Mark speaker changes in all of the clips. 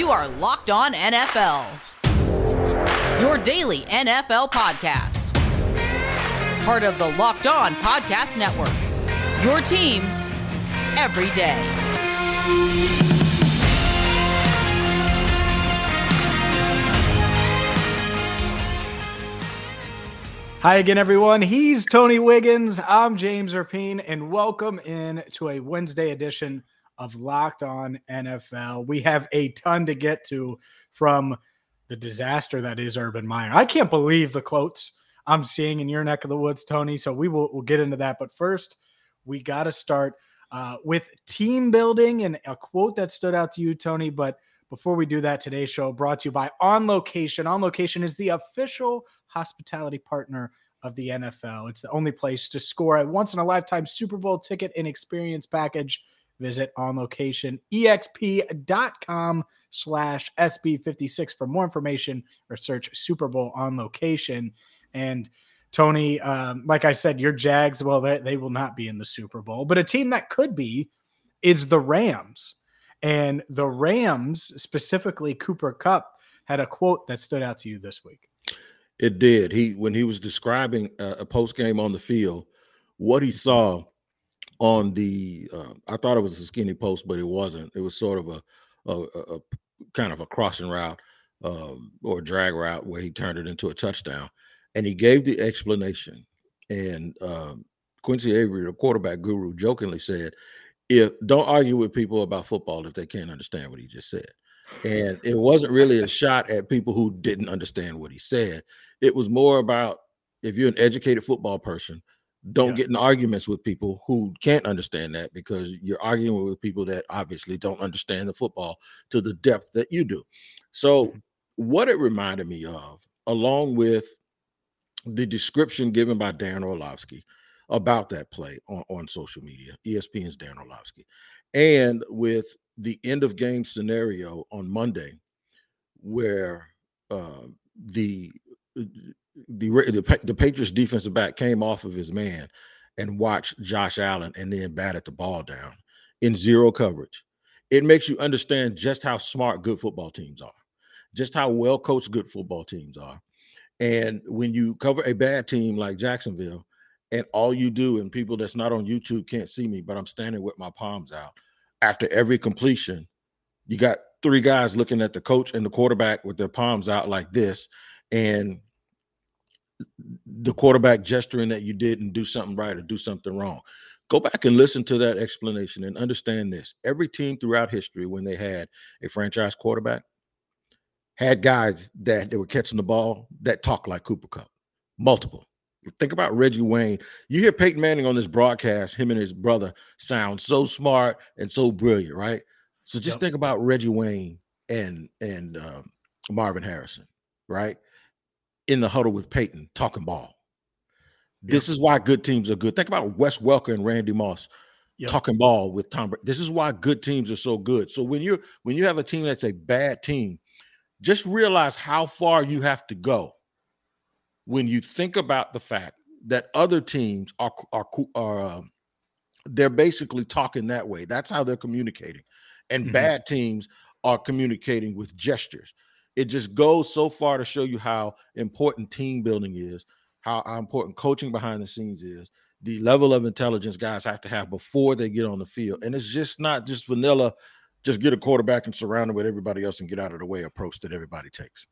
Speaker 1: You are Locked On NFL, your daily NFL podcast. Part of the Locked On Podcast Network, your team every day.
Speaker 2: Hi again, everyone. He's Tony Wiggins. I'm James Rapien, and welcome in to a Wednesday edition of Locked On NFL. We have a ton to get to from the disaster that is Urban Meyer. I can't believe the quotes I'm seeing in your neck of the woods, Tony. So we will we'll get into that. But first, we got to start uh, with team building and a quote that stood out to you, Tony. But before we do that, today's show brought to you by On Location. On Location is the official hospitality partner of the NFL. It's the only place to score a once in a lifetime Super Bowl ticket and experience package. Visit onlocationexp.com slash SB56 for more information or search Super Bowl on location. And Tony, um, like I said, your Jags, well, they, will not be in the Super Bowl, but a team that could be is the Rams. And the Rams, specifically Cooper Kupp, had a quote that stood out to you this week.
Speaker 3: It did. He when he was describing a, a post game on the field, what he saw on the uh, I thought it was a skinny post, but it wasn't. It was sort of a, a, a, kind of a crossing route um, or drag route where he turned it into a touchdown, and he gave the explanation. And um, Quincy Avery, the quarterback guru, jokingly said, "If don't argue with people about football if they can't understand what he just said." And it wasn't really a shot at people who didn't understand what he said. It was more about if you're an educated football person, don't yeah. get in arguments with people who can't understand that because you're arguing with people that obviously don't understand the football to the depth that you do. So, mm-hmm. what it reminded me of, along with the description given by Dan Orlovsky about that play on, on social media, ESPN's Dan Orlovsky, and with the end of game scenario on Monday, where uh, the the, the the Patriots defensive back came off of his man and watched Josh Allen and then batted the ball down in zero coverage. It makes you understand just how smart good football teams are, just how well coached good football teams are. And when you cover a bad team like Jacksonville, and all you do, and people that's not on YouTube can't see me, but I'm standing with my palms out after every completion. You got three guys looking at the coach and the quarterback with their palms out like this. And the quarterback gesturing that you didn't do something right or do something wrong. Go back and listen to that explanation and understand this. Every team throughout history, when they had a franchise quarterback, had guys that they were catching the ball that talked like Cooper Kupp, Multiple. Think about Reggie Wayne. You hear Peyton Manning on this broadcast, him and his brother sound so smart and so brilliant, right? So just yep. think about Reggie Wayne and and um, Marvin Harrison, right? In the huddle with Peyton talking ball. Yep. This is why good teams are good. Think about Wes Welker and Randy Moss yep. talking ball with Tom Brady. This is why good teams are so good. So when you when you have a team that's a bad team, just realize how far you have to go when you think about the fact that other teams are are are um, they're basically talking that way. That's how they're communicating, and mm-hmm. bad teams are communicating with gestures it just goes so far to show you how important team building is, how, important coaching behind the scenes is, the level of intelligence guys have to have before they get on the field. And it's just not just vanilla, just get a quarterback and surround him with everybody else and get out of the way approach that everybody takes.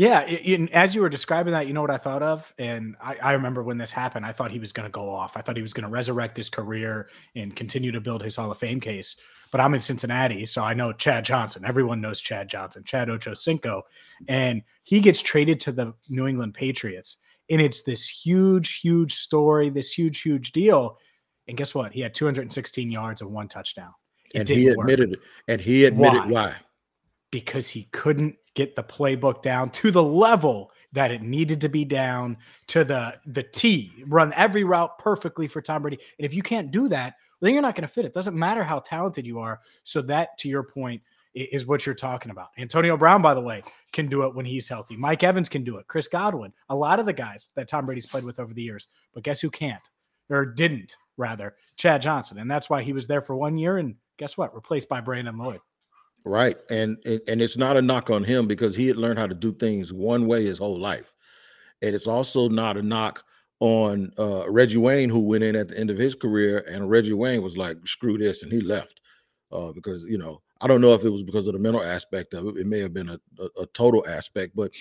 Speaker 2: Yeah, it, as you were describing that, you know what I thought of, and I, I remember when this happened, I thought he was going to go off. I thought he was going to resurrect his career and continue to build his Hall of Fame case. But I'm in Cincinnati, so I know Chad Johnson. Everyone knows Chad Johnson, Chad Ochocinco, and he gets traded to the New England Patriots, and it's this huge, huge story, this huge, huge deal. And guess what? He had 216 yards and one touchdown.
Speaker 3: It and he admitted work. it. And he admitted why? why
Speaker 2: because he couldn't get the playbook down to the level that it needed to be down to the the T, run every route perfectly for Tom Brady. And if you can't do that, then you're not going to fit. It doesn't matter how talented you are. So that, to your point, is what you're talking about. Antonio Brown, by the way, can do it when he's healthy. Mike Evans can do it. Chris Godwin, a lot of the guys that Tom Brady's played with over the years. But guess who can't or didn't rather? Chad Johnson, and that's why he was there for one year. And guess what? Replaced by Brandon Lloyd.
Speaker 3: Right. And and it's not a knock on him because he had learned how to do things one way his whole life. And it's also not a knock on uh, Reggie Wayne, who went in at the end of his career, and Reggie Wayne was like, "Screw this," and he left uh, because you know I don't know if it was because of the mental aspect of it. It may have been a, a, a total aspect, but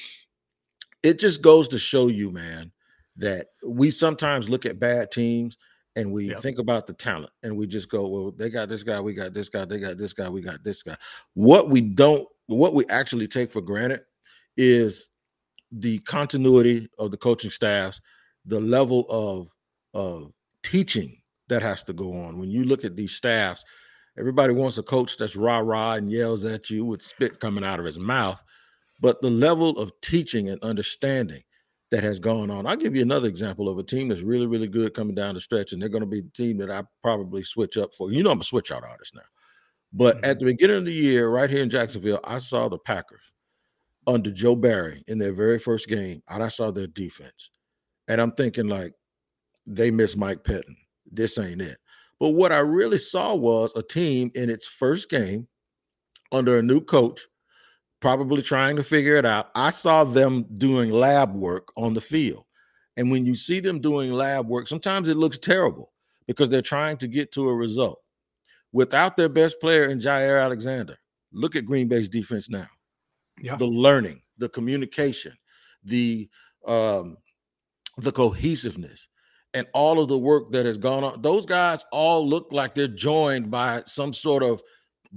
Speaker 3: it just goes to show you, man, that we sometimes look at bad teams and we yep. think about the talent and we just go, well, they got this guy, we got this guy, they got this guy, we got this guy. What we don't, what we actually take for granted is the continuity of the coaching staffs, the level of of teaching that has to go on. When you look at these staffs, everybody wants a coach that's rah rah and yells at you with spit coming out of his mouth, but the level of teaching and understanding that has gone on. I'll give you another example of a team that's really, really good coming down the stretch, and they're going to be the team that I probably switch up for. You know, I'm a switch out artist now. But mm-hmm. at the beginning of the year, right here in Jacksonville, I saw the Packers under Joe Barry in their very first game, and I saw their defense. And I'm thinking, like, they miss Mike Pettine. This ain't it. But what I really saw was a team in its first game under a new coach, probably trying to figure it out. I saw them doing lab work on the field. And when you see them doing lab work, sometimes it looks terrible because they're trying to get to a result. Without their best player in Jaire Alexander, look at Green Bay's defense now yeah. the learning, the communication, the um, the cohesiveness, and all of the work that has gone on. Those guys all look like they're joined by some sort of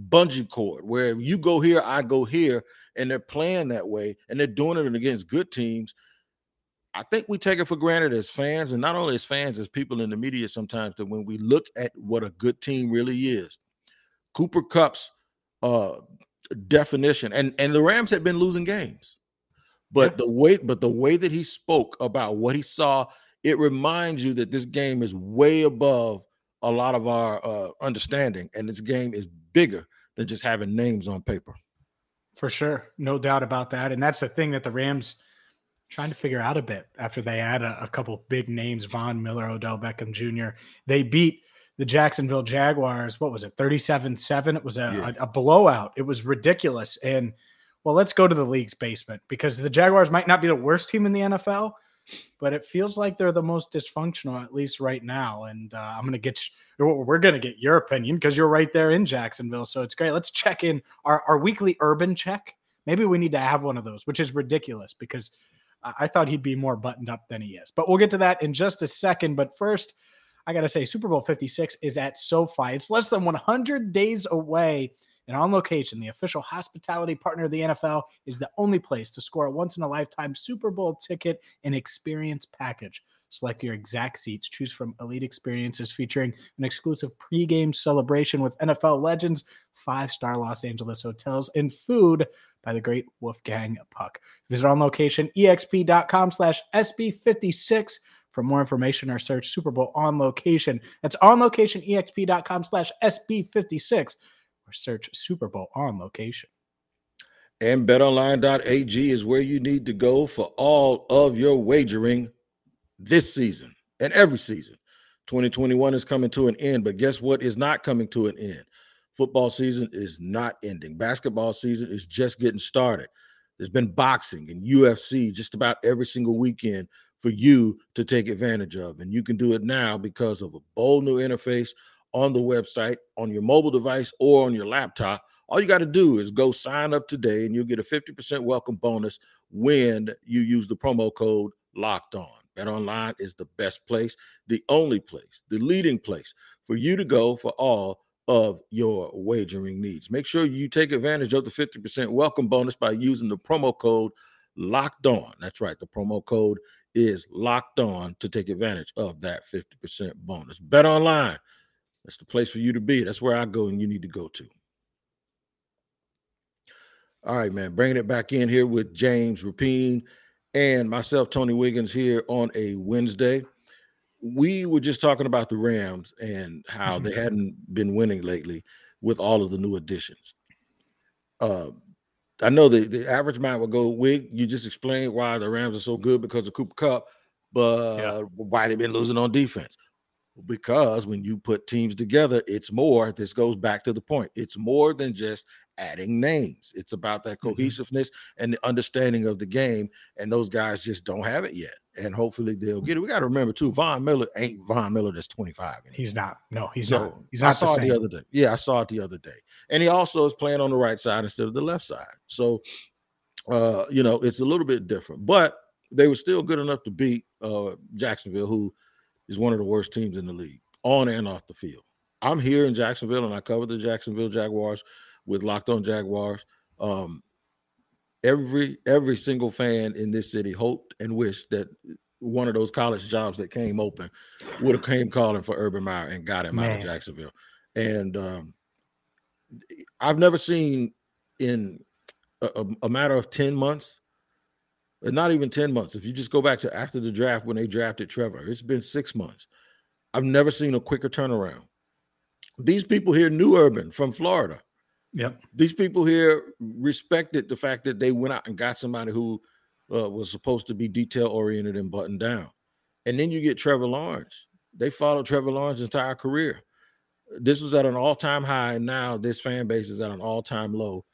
Speaker 3: bungee cord where you go here, I go here, and they're playing that way, and they're doing it against good teams. I think we take it for granted as fans, and not only as fans, as people in the media sometimes, that when we look at what a good team really is, Cooper Kupp's uh, definition. And and the Rams had been losing games. But yeah. the way but the way that he spoke about what he saw, it reminds you that this game is way above a lot of our uh, understanding and this game is bigger than just having names on paper.
Speaker 2: For sure. No doubt about that. And that's the thing that the Rams trying to figure out a bit after they add a, a couple big names, Von Miller, Odell Beckham Jr. They beat the Jacksonville Jaguars, what was it, 37 7? It was a, yeah. a, a, blowout. It was ridiculous. And well, let's go to the league's basement because the Jaguars might not be the worst team in the NFL, but it feels like they're the most dysfunctional, at least right now. And uh, I'm going to get, we're going to get your opinion because you're right there in Jacksonville. So it's great. Let's check in our, our weekly urban check. Maybe we need to have one of those, which is ridiculous because I thought he'd be more buttoned up than he is. But we'll get to that in just a second. But first, I got to say, Super Bowl 56 is at SoFi. It's less than 100 days away. And on location, the official hospitality partner of the NFL is the only place to score a once in a lifetime Super Bowl ticket and experience package. Select your exact seats. Choose from elite experiences featuring an exclusive pregame celebration with NFL legends, five star Los Angeles hotels, and food by the great Wolfgang Puck. Visit on location exp.com slash SB56 for more information or search Super Bowl on location. That's on location, exp.com slash SB56 or search Super Bowl on location.
Speaker 3: And betonline.ag is where you need to go for all of your wagering this season and every season. 2021 is coming to an end, but guess what is not coming to an end? Football season is not ending. Basketball season is just getting started. There's been boxing and UFC just about every single weekend for you to take advantage of. And you can do it now because of a bold new interface on the website, on your mobile device, or on your laptop. All you got to do is go sign up today and you'll get a 50% welcome bonus when you use the promo code locked on. Bet online is the best place, the only place, the leading place for you to go for all of your wagering needs. Make sure you take advantage of the 50% welcome bonus by using the promo code locked on. That's right. The promo code is locked on to take advantage of that 50% bonus. Bet online. That's the place for you to be. That's where I go and you need to go to. All right, man. Bringing it back in here with James Rapien and myself, Tony Wiggins, here on a Wednesday. We were just talking about the Rams and how they mm-hmm. hadn't been winning lately with all of the new additions. Uh, I know the, the average man will go, Wig, you just explained why the Rams are so good because of Cooper Kupp, but yeah. why they've been losing on defense. Because when you put teams together, it's more. This goes back to the point. It's more than just adding names. It's about that mm-hmm. cohesiveness mm-hmm. and the understanding of the game. And those guys just don't have it yet. And hopefully they'll get it. We got to remember too, Von Miller ain't Von Miller that's 25. Anymore.
Speaker 2: He's not. No, he's so not. He's not I
Speaker 3: saw the it the other day. Yeah, I saw it the other day. And he also is playing on the right side instead of the left side. So uh, you know, it's a little bit different, but they were still good enough to beat uh Jacksonville, who is one of the worst teams in the league, on and off the field. I'm here in Jacksonville and I cover the Jacksonville Jaguars with Locked On Jaguars. Um, every every single fan in this city hoped and wished that one of those college jobs that came open would have came calling for Urban Meyer and got him Man. out of Jacksonville. And um, I've never seen in a, a, matter of 10 months, not even 10 months. If you just go back to after the draft when they drafted Trevor, it's been six months. I've never seen a quicker turnaround. These people here knew Urban from Florida.
Speaker 2: Yep.
Speaker 3: These people here respected the fact that they went out and got somebody who uh, was supposed to be detail oriented and buttoned down. And then you get Trevor Lawrence. They followed Trevor Lawrence's entire career. This was at an all time high, and now this fan base is at an all time low.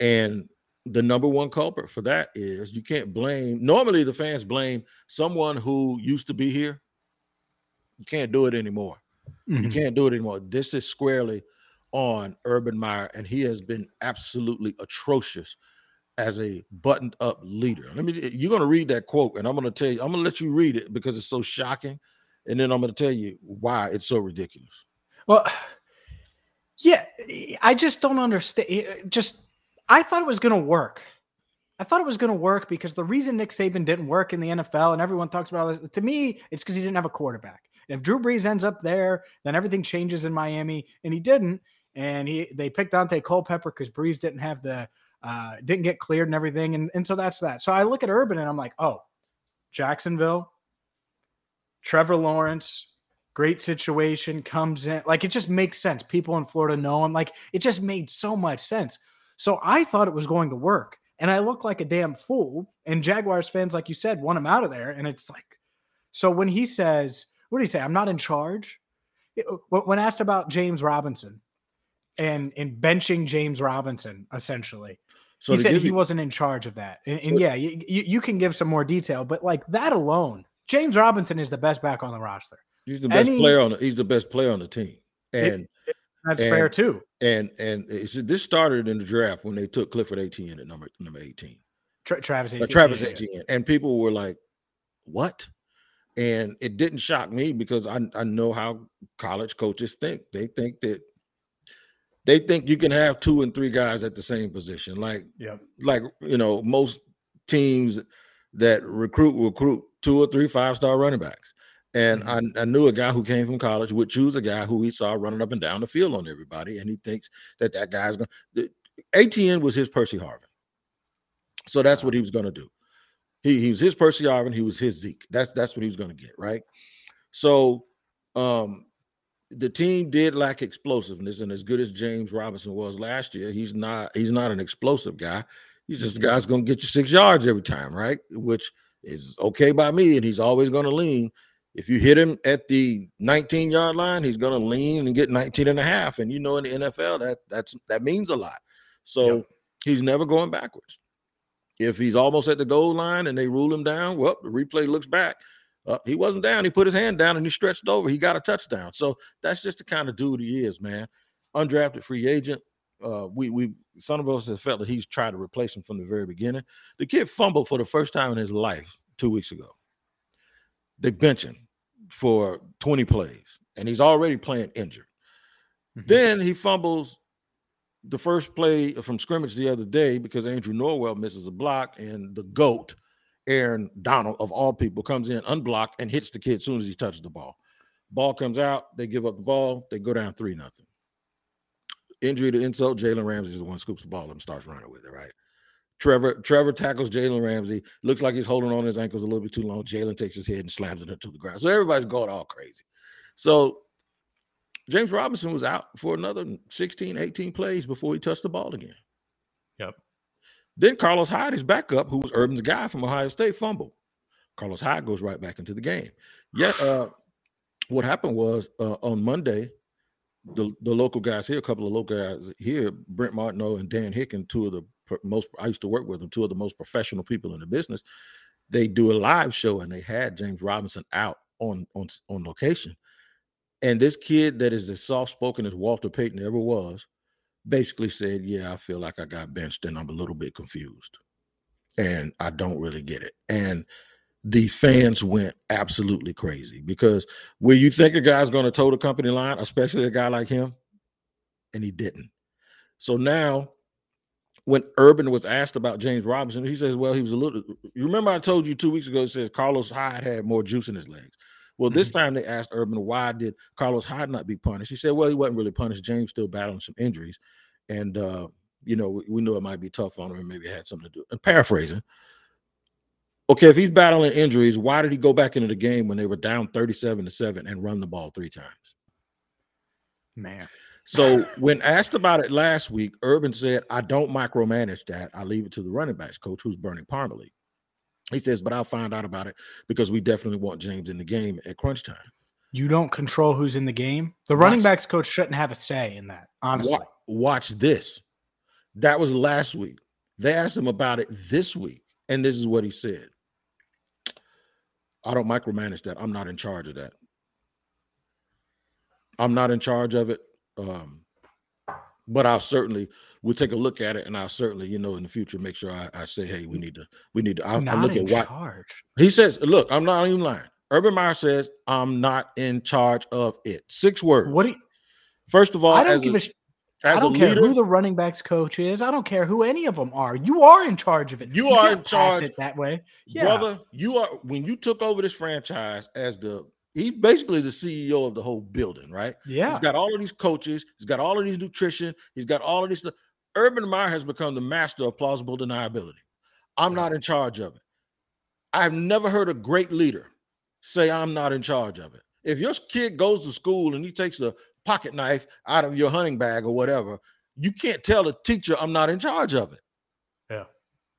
Speaker 3: And the number one culprit for that is you can't blame, normally the fans blame someone who used to be here. You can't do it anymore. Mm-hmm. You can't do it anymore. This is squarely on Urban Meyer, and he has been absolutely atrocious as a buttoned up leader. Let me you're gonna read that quote, and I'm gonna tell you, I'm gonna let you read it because it's so shocking, and then I'm gonna tell you why it's so ridiculous.
Speaker 2: Well, yeah, I just don't understand. Just I thought it was gonna work. I thought it was going to work because the reason Nick Saban didn't work in the NFL and everyone talks about all this, to me, it's because he didn't have a quarterback. And If Drew Brees ends up there, then everything changes in Miami, and he didn't and he they picked Daunte Culpepper because Brees didn't have the uh, didn't get cleared and everything, and and so that's that. So I look at Urban and I'm like, oh, Jacksonville, Trevor Lawrence, great situation comes in, like it just makes sense. People in Florida know him, like it just made so much sense. So I thought it was going to work, and I look like a damn fool. And Jaguars fans, like you said, want him out of there, and it's like, so when he says, what do you say? I'm not in charge. Uh, when asked about James Robinson, and and benching James Robinson essentially. So he said he you, wasn't in charge of that. And, and yeah, you, you can give some more detail, but like that alone, James Robinson is the best back on the roster.
Speaker 3: He's the best Any, player on the, he's the best player on the team. And it,
Speaker 2: it, that's and, fair too.
Speaker 3: And and this started in the draft when they took Clifford Etienne at number number 18.
Speaker 2: Tra- Travis Etienne. Uh,
Speaker 3: Travis Etienne. And people were like, what? And it didn't shock me because I, I know how college coaches think. They think that they think you can have two and three guys at the same position. Like,
Speaker 2: yeah,
Speaker 3: like you know, most teams that recruit recruit two or three five star running backs. And mm-hmm. I, I, knew a guy who came from college would choose a guy who he saw running up and down the field on everybody, and he thinks that that guy's going. to Etienne was his Percy Harvin, so that's what he was going to do. He, he was his Percy Harvin. He was his Zeke. That's that's what he was going to get, right? So, um, the team did lack explosiveness, and as good as James Robinson was last year, he's not he's not an explosive guy. He's just a guy that's going to get you six yards every time, right? Which is okay by me, and he's always going to lean. If you hit him at the 19 yard line, he's going to lean and get 19 and a half. And you know, in the NFL, that that's that means a lot. So yep. he's never going backwards. If he's almost at the goal line and they rule him down, well, the replay looks back. Uh, he wasn't down. He put his hand down and he stretched over. He got a touchdown. So that's just the kind of dude he is, man. Undrafted free agent. Uh, we we some of us have felt that he's tried to replace him from the very beginning. The kid fumbled for the first time in his life two weeks ago. They bench him for 20 plays, and he's already playing injured. Mm-hmm. Then he fumbles the first play from scrimmage the other day because Andrew Norwell misses a block, and the GOAT Aaron Donald, of all people, comes in unblocked and hits the kid as soon as he touches the ball. Ball comes out, they give up the ball, they go down three nothing. Injury to insult, Jalen Ramsey is the one scoops the ball and starts running with it, right? Trevor Trevor tackles Jalen Ramsey. Looks like he's holding on his ankles a little bit too long. Jalen takes his head and slams it into the ground. So everybody's going all crazy. So James Robinson was out for another 16, 18 plays before he touched the ball again.
Speaker 2: Yep.
Speaker 3: Then Carlos Hyde, his backup, who was Urban's guy from Ohio State, fumbled. Carlos Hyde goes right back into the game. Yet, uh, what happened was uh, on Monday, the the local guys here, a couple of local guys here, Brent Martineau and Dan Hicken, two of the most I used to work with them, two of the most professional people in the business. They do a live show and they had James Robinson out on on on location. And this kid that is as soft spoken as Walter Payton ever was, basically said, "Yeah, I feel like I got benched and I'm a little bit confused, and I don't really get it." And the fans went absolutely crazy because where you think a guy's going to toe the company line, especially a guy like him, and he didn't. So now, when Urban was asked about James Robinson, he says, "Well, he was a little." You remember I told you two weeks ago. It says Carlos Hyde had more juice in his legs. Well, this mm-hmm. time they asked Urban why did Carlos Hyde not be punished. He said, "Well, he wasn't really punished. James still battling some injuries, and uh, you know we, we knew it might be tough on him, and maybe it had something to do." And paraphrasing, okay, if he's battling injuries, why did he go back into the game when they were down 37 to 7 and run the ball three times?
Speaker 2: Man.
Speaker 3: So when asked about it last week, Urban said, I don't micromanage that. I leave it to the running backs coach who's Bernie Parmalee. He says, but I'll find out about it because we definitely want James in the game at crunch time.
Speaker 2: You don't control who's in the game. The running watch, backs coach shouldn't have a say in that, honestly.
Speaker 3: Watch, watch this. That was last week. They asked him about it this week, and this is what he said. I don't micromanage that. I'm not in charge of that. I'm not in charge of it. Um, but I'll certainly we'll take a look at it, and I'll certainly, you know, in the future make sure I, I say, hey, we need to, we need to. I'll, I'll look at what charge. he says. Look, I'm not even lying. Urban Meyer says I'm not in charge of it. Six words.
Speaker 2: What? Do you,
Speaker 3: First of all,
Speaker 2: I don't give a sh. I don't care leader, who the running backs coach is. I don't care who any of them are. You are in charge of it.
Speaker 3: You, you are in charge it
Speaker 2: that way,
Speaker 3: yeah. brother. You are when you took over this franchise as the he's basically the CEO of the whole building, right?
Speaker 2: Yeah.
Speaker 3: He's got all of these coaches. He's got all of these nutrition. He's got all of these stuff. Urban Meyer has become the master of plausible deniability. I'm not in charge of it. I've never heard a great leader say I'm not in charge of it. If your kid goes to school and he takes the pocket knife out of your hunting bag or whatever, you can't tell the teacher I'm not in charge of it.
Speaker 2: Yeah.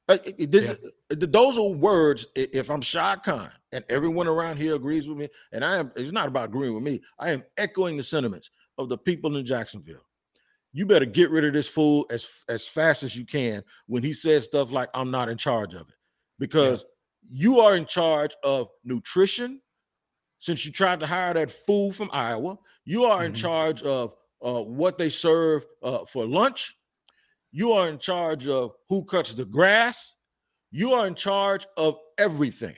Speaker 3: Uh, this, yeah. those are words. If I'm Shad Khan and everyone around here agrees with me, and I am, it's not about agreeing with me. I am echoing the sentiments of the people in Jacksonville. You better get rid of this fool as as fast as you can when he says stuff like "I'm not in charge of it," because yeah. you are in charge of nutrition. Since you tried to hire that fool from Iowa, you are in mm-hmm. charge of uh, what they serve uh, for lunch. You are in charge of who cuts the grass. You are in charge of everything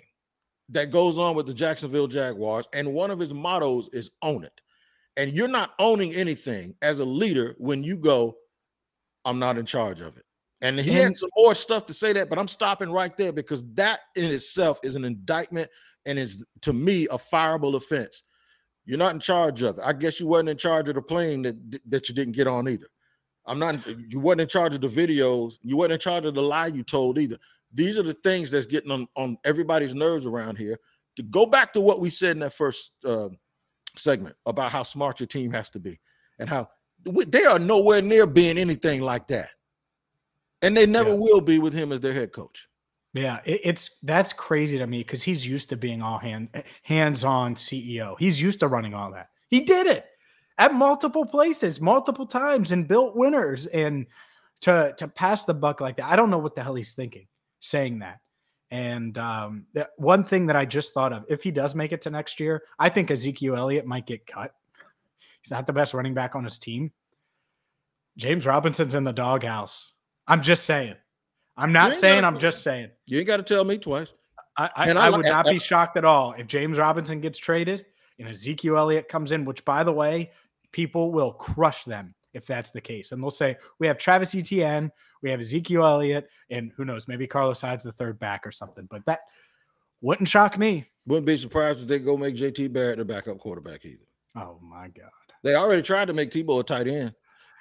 Speaker 3: that goes on with the Jacksonville Jaguars. And one of his mottos is own it. And you're not owning anything as a leader when you go, I'm not in charge of it. And he had some more stuff to say that, but I'm stopping right there because that in itself is an indictment and is to me a fireable offense. You're not in charge of it. I guess you wasn't in charge of the plane that that you didn't get on either. I'm not. You wasn't in charge of the videos. You wasn't in charge of the lie you told either. These are the things that's getting on on everybody's nerves around here. To go back to what we said in that first uh, segment about how smart your team has to be and how they are nowhere near being anything like that, and they never yeah. will be with him as their head coach.
Speaker 2: Yeah, it, it's that's crazy to me because he's used to being all hand hands-on CEO. He's used to running all that. He did it at multiple places, multiple times, and built winners. And to to pass the buck like that, I don't know what the hell he's thinking saying that. And um, that one thing that I just thought of, if he does make it to next year, I think Ezekiel Elliott might get cut. He's not the best running back on his team. James Robinson's in the doghouse. I'm just saying. I'm not saying. Gotta, I'm just saying.
Speaker 3: You ain't got to tell me twice.
Speaker 2: I, I, I would not be shocked at all if James Robinson gets traded and Ezekiel Elliott comes in. Which, by the way, people will crush them if that's the case, and they'll say we have Travis Etienne, we have Ezekiel Elliott, and who knows, maybe Carlos Hyde's the third back or something. But that wouldn't shock me.
Speaker 3: Wouldn't be surprised if they go make JT Barrett the backup quarterback either.
Speaker 2: Oh my god!
Speaker 3: They already tried to make Tebow a tight end.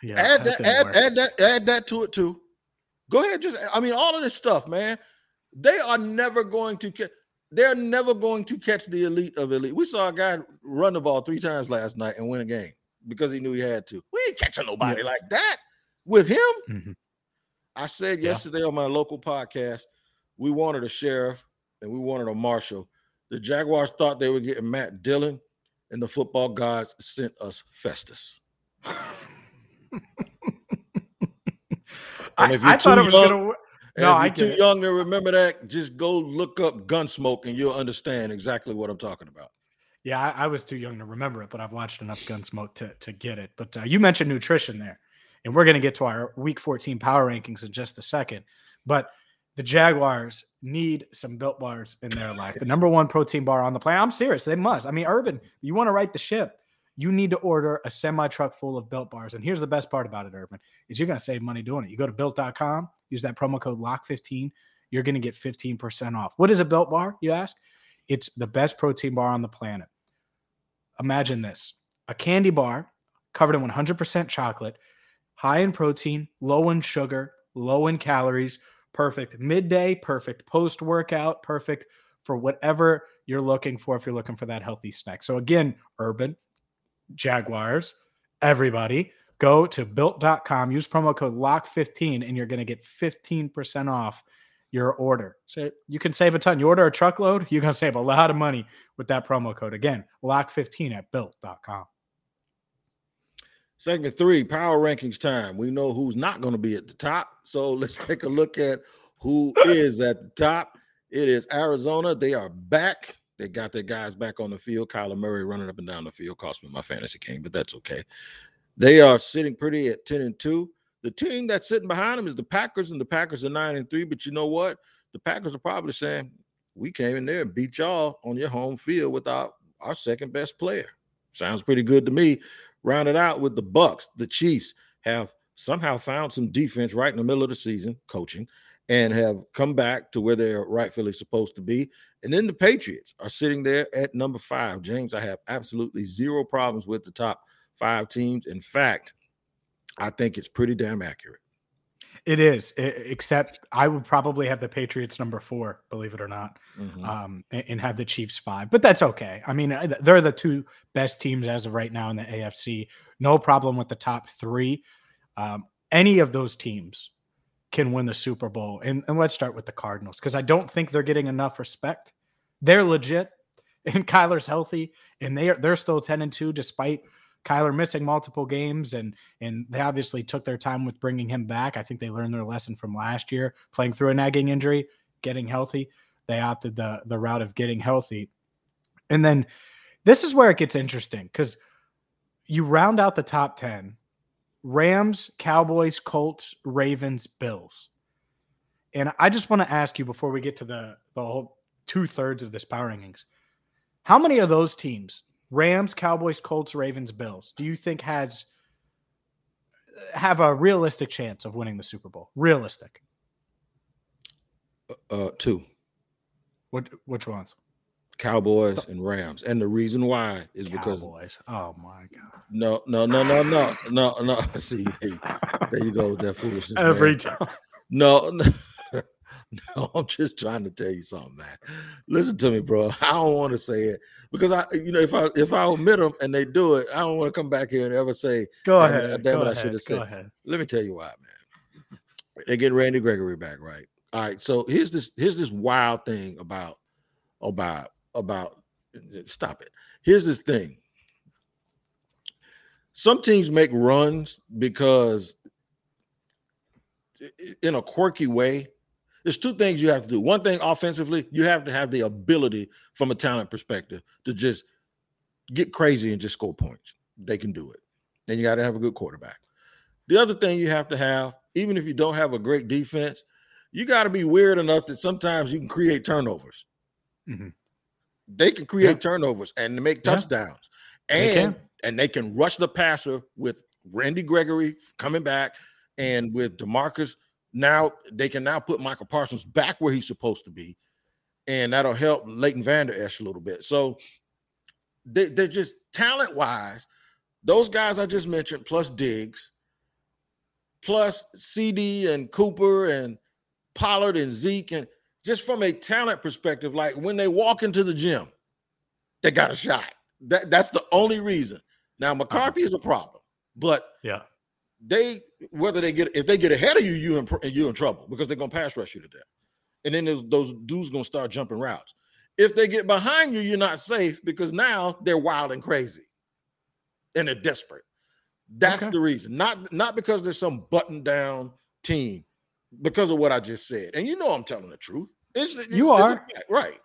Speaker 3: Yeah, add that, that add, add that, add that to it too. Go ahead, just I mean, all of this stuff, man. They are never going to catch. They're never going to catch the elite of elite. We saw a guy run the ball three times last night and win a game because he knew he had to. We ain't catching nobody yeah. like that with him. Mm-hmm. I said yeah. yesterday on my local podcast, we wanted a sheriff and we wanted a marshal. The Jaguars thought they were getting Matt Dillon. and the football gods sent us Festus.
Speaker 2: I, I thought it was young, gonna.
Speaker 3: No, I too it. young to remember that. Just go look up Gunsmoke, and you'll understand exactly what I'm talking about.
Speaker 2: Yeah, I, I was too young to remember it, but I've watched enough Gunsmoke to to get it. But uh, you mentioned nutrition there, and we're going to get to our Week 14 power rankings in just a second. But the Jaguars need some built bars in their life. The number one protein bar on the planet. I'm serious. They must. I mean, Urban, you want to right the ship you need to order a semi truck full of built bars. And here's the best part about it, Urban, is you're going to save money doing it. You go to built.com, use that promo code LOCK15, you're going to get 15% off. What is a built bar, you ask? It's the best protein bar on the planet. Imagine this a candy bar covered in 100% chocolate, high in protein, low in sugar, low in calories, perfect midday, perfect post workout, perfect for whatever you're looking for if you're looking for that healthy snack. So, again, Urban, Jaguars, everybody, go to built.com, use promo code LOCK15, and you're going to get 15% off your order. So you can save a ton. You order a truckload, you're going to save a lot of money with that promo code. Again, LOCK15 at built.com.
Speaker 3: Segment three, power rankings time. We know who's not going to be at the top. So let's take a look at who is at the top. It is Arizona. They are back. They got their guys back on the field. Kyler Murray running up and down the field cost me my fantasy game, but that's okay. They are sitting pretty at 10 and 2. The team that's sitting behind them is the Packers, and the Packers are 9 and 3. But you know what? The Packers are probably saying, We came in there and beat y'all on your home field without our second best player. Sounds pretty good to me. Rounded out with the Bucs, the Chiefs have somehow found some defense right in the middle of the season, coaching and have come back to where they're rightfully supposed to be. And then the Patriots are sitting there at number five. James, I have absolutely zero problems with the top five teams. In fact, I think it's pretty damn accurate.
Speaker 2: It is, except I would probably have the Patriots number four, believe it or not, mm-hmm. um, and have the Chiefs five. But that's okay. I mean, they're the two best teams as of right now in the AFC. No problem with the top three. Um, any of those teams can win the Super Bowl. And, and let's start with the Cardinals because I don't think they're getting enough respect. They're legit, and Kyler's healthy, and they are they're still ten and two despite Kyler missing multiple games, and and they obviously took their time with bringing him back. I think they learned their lesson from last year, playing through a nagging injury, getting healthy. They opted the the route of getting healthy, and then this is where it gets interesting because you round out the top ten Rams, Cowboys, Colts, Ravens, Bills. And I just want to ask you before we get to the, the whole two thirds of this power rankings, how many of those teams, Rams, Cowboys, Colts, Ravens, Bills, do you think has have a realistic chance of winning the Super Bowl? Realistic.
Speaker 3: Uh, two.
Speaker 2: What which ones?
Speaker 3: Cowboys and Rams. And the reason why is because
Speaker 2: Cowboys. Oh my god.
Speaker 3: No, no, no, no, no, no, no. See, there, there you go with that foolishness.
Speaker 2: Every
Speaker 3: man.
Speaker 2: time.
Speaker 3: No, no, no, I'm just trying to tell you something, man. Listen to me, bro. I don't want to say it because I, you know, if I if I omit them and they do it, I don't want to come back here and ever say,
Speaker 2: "Go ahead."
Speaker 3: Damn
Speaker 2: it,
Speaker 3: I should have said. Ahead. Let me tell you why, man. They get Randy Gregory back, right? All right. So here's this here's this wild thing about about about stop it. Here's this thing. Some teams make runs because in a quirky way. There's two things you have to do. One thing offensively, you have to have the ability from a talent perspective to just get crazy and just score points. They can do it. Then you got to have a good quarterback. The other thing you have to have, even if you don't have a great defense, you got to be weird enough that sometimes you can create turnovers. Mm-hmm. They can create yeah. turnovers and make touchdowns. Yeah. And they and they can rush the passer with Randy Gregory coming back and with DeMarcus. Now they can now put Michael Parsons back where he's supposed to be. And that'll help Leighton Vander Esch a little bit. So they, they're just talent wise, those guys I just mentioned, plus Diggs, plus CD and Cooper and Pollard and Zeke and just from a talent perspective, like when they walk into the gym, they got a shot. That that's the only reason. Now. McCarthy is a problem, but
Speaker 2: yeah,
Speaker 3: they whether they get if they get ahead of you, you in you in trouble because they're gonna pass rush you to death, and then those those dudes gonna start jumping routes. If they get behind you, you're not safe because now they're wild and crazy and they're desperate. That's okay. the reason. Not not because there's some button down team, because of what I just said. And you know I'm telling the truth.
Speaker 2: It's, it's, you are
Speaker 3: right.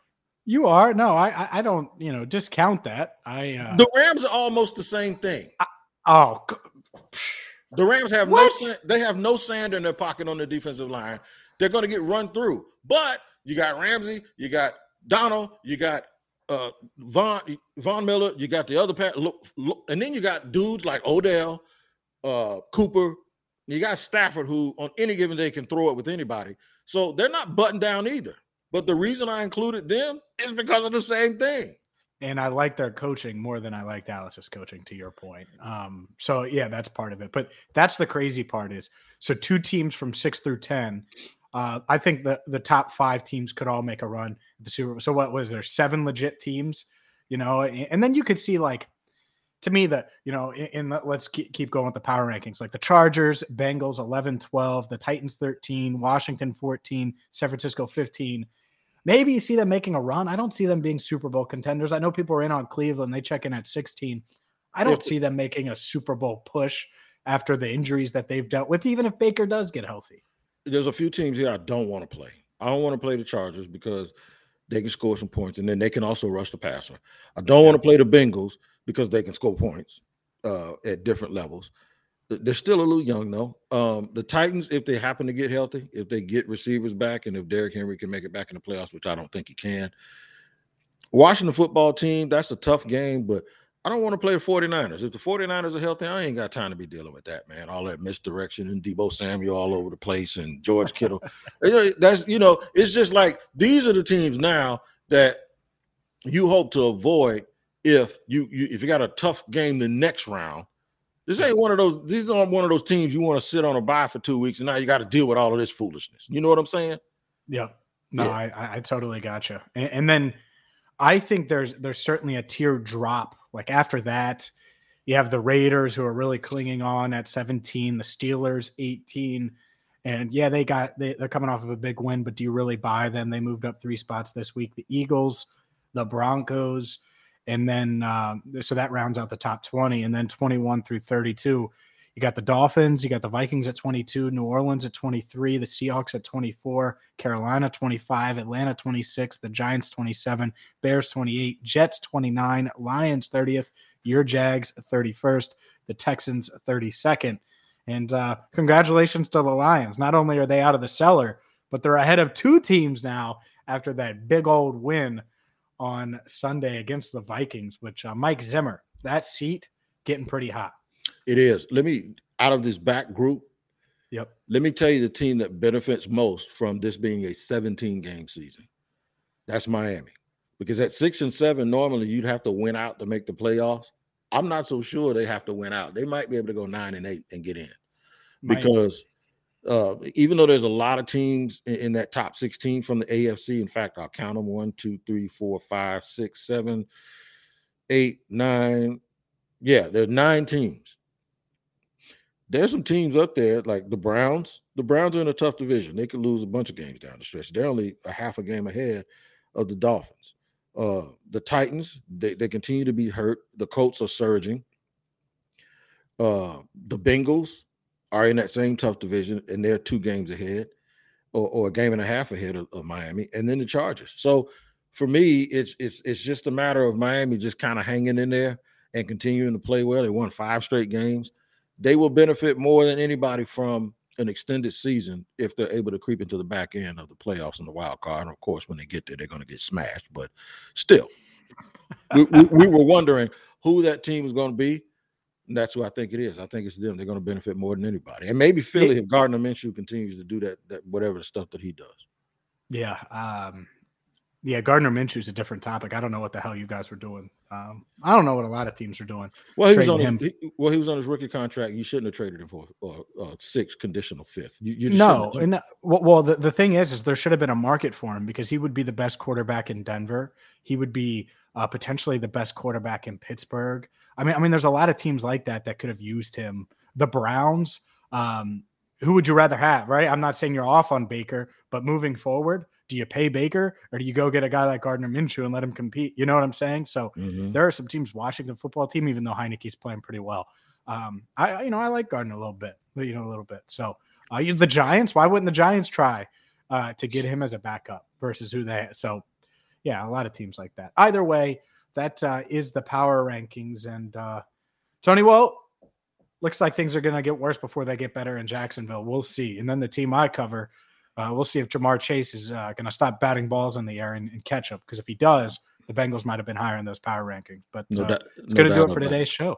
Speaker 2: You are no, I I don't you know discount that. I uh,
Speaker 3: the Rams are almost the same thing. I,
Speaker 2: oh,
Speaker 3: the Rams have what? no they have no sand in their pocket on the defensive line. They're going to get run through. But you got Ramsey, you got Donald, you got uh, Von Von Miller, you got the other look, and then you got dudes like Odell, uh, Cooper. You got Stafford, who on any given day can throw it with anybody. So they're not buttoned down either. But the reason I included them is because of the same thing.
Speaker 2: And I like their coaching more than I like Dallas's coaching, to your point. Um, so yeah, that's part of it. But that's the crazy part is so two teams from six through ten uh, I think the the top five teams could all make a run at the Super. So what was there? Seven legit teams, you know, and then you could see like to me that you know in, in the, let's keep, keep going with the power rankings like the chargers bengals 11 12 the titans 13 washington 14 san francisco 15 maybe you see them making a run. I don't see them being super bowl contenders. I know people are in on cleveland. They check in at 16 i don't see them making a super bowl push after the injuries that they've dealt with even if baker does get healthy.
Speaker 3: There's a few teams here I don't want to play. I don't want to play the Chargers because they can score some points and then they can also rush the passer. I don't want to play the Bengals because they can score points uh, at different levels. They're still a little young though. Um, the Titans, if they happen to get healthy, if they get receivers back, and if Derrick Henry can make it back in the playoffs, which I don't think he can. Washington football team, that's a tough game, but I don't want to play the 49ers. If the 49ers are healthy, I ain't got time to be dealing with that, man. All that misdirection and Deebo Samuel all over the place and George Kittle. That's you know, it's just like these are the teams now that you hope to avoid if you, you if you got a tough game the next round. This ain't one of those, these aren't one of those teams you want to sit on a bye for two weeks and now you got to deal with all of this foolishness. You know what I'm saying?
Speaker 2: Yeah. No, yeah. I, I totally gotcha. And, and then I think there's there's certainly a tier drop. Like after that, you have the Raiders who are really clinging on at 17, the Steelers 18. And yeah, they got they, they're coming off of a big win, but do you really buy them? They moved up three spots this week. The Eagles, the Broncos, and then uh, so that rounds out the top 20, and then 21 through 32 you got the Dolphins, you got the Vikings at 22, New Orleans at 23, the Seahawks at 24, Carolina 25, Atlanta 26, the Giants 27, Bears 28, Jets 29, Lions 30th, your Jags 31st, the Texans 32nd. And uh, congratulations to the Lions. Not only are they out of the cellar, but they're ahead of two teams now after that big old win on Sunday against the Vikings, which uh, Mike Zimmer, that seat getting pretty hot.
Speaker 3: It is. Let me out of this back group.
Speaker 2: Yep.
Speaker 3: Let me tell you the team that benefits most from this being a 17 game season. That's Miami. Because at six and seven, normally you'd have to win out to make the playoffs. I'm not so sure they have to win out. They might be able to go nine and eight and get in. Because uh, even though there's a lot of teams in, in, that top 16 from the AFC, in fact, I'll count them one, two, three, four, five, six, seven, eight, nine. Yeah, there are nine teams there's some teams up there like the Browns. The Browns are in a tough division. They could lose a bunch of games down the stretch. They're only a half a game ahead of the Dolphins. Uh, the Titans, they, they continue to be hurt. The Colts are surging. Uh, the Bengals are in that same tough division, and they're two games ahead, or, or a game and a half ahead of, of Miami, and then the Chargers. So for me, it's it's it's just a matter of Miami just kind of hanging in there and continuing to play well. They won five straight games they will benefit more than anybody from an extended season if they're able to creep into the back end of the playoffs and the wild card. And of course, when they get there, they're going to get smashed. But still, we, we, we, were wondering who that team is going to be. And that's who I think it is. I think it's them. They're going to benefit more than anybody. And maybe Philly if Gardner Minshew continues to do that, that whatever the stuff that he does.
Speaker 2: Yeah. Um, yeah, Gardner Minshew is a different topic. I don't know what the hell you guys were doing. Um, I don't know what a lot of teams are doing.
Speaker 3: Well, he was on his, he, well, he was on his rookie contract. You shouldn't have traded him for uh, uh, six conditional fifth. You, you
Speaker 2: no, and uh, well, well, the, the thing is, is there should have been a market for him because he would be the best quarterback in Denver. He would be uh, potentially the best quarterback in Pittsburgh. I mean, I mean, there's a lot of teams like that that could have used him. The Browns. Um, who would you rather have? Right. I'm not saying you're off on Baker, but moving forward, do you pay Baker or do you go get a guy like Gardner Minshew and let him compete? You know what I'm saying? So
Speaker 3: Mhm.
Speaker 2: there are some teams, Washington football team, even though Heinicke's playing pretty well. Um, I you know I like Gardner a little bit, you know a little bit. So uh, the Giants, why wouldn't the Giants try uh, to get him as a backup versus who they? So yeah, a lot of teams like that. Either way, that uh, is the power rankings. And uh, Tony, well, looks like things are going to get worse before they get better in Jacksonville. We'll see. And then the team I cover, uh, we'll see if Ja'Marr Chase is uh, going to stop batting balls in the air and, and catch up. Because if he does, the Bengals might have been higher in those power rankings. But
Speaker 3: No
Speaker 2: uh,
Speaker 3: doubt-
Speaker 2: it's
Speaker 3: no
Speaker 2: going to do it for
Speaker 3: about
Speaker 2: today's show.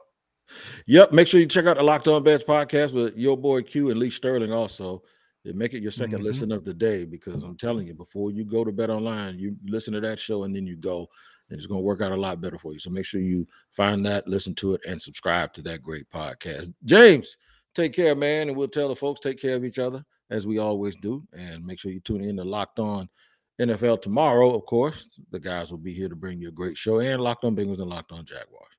Speaker 3: Yep. Make sure you check out the Locked On Bets podcast with your boy Q and Lee Sterling also. And make it your 2nd
Speaker 2: Mhm.
Speaker 3: listen of the day because I'm telling you, before you go to bet online, you listen to that show and then you go, and it's going to work out a lot better for you. So make sure you find that, listen to it, and subscribe to that great podcast. James, take care, man. And we'll tell the folks take care of each other as we always do. And make sure you tune in to Locked On NFL tomorrow. Of course, the guys will be here to bring you a great show and Locked On Bengals and Locked On Jaguars.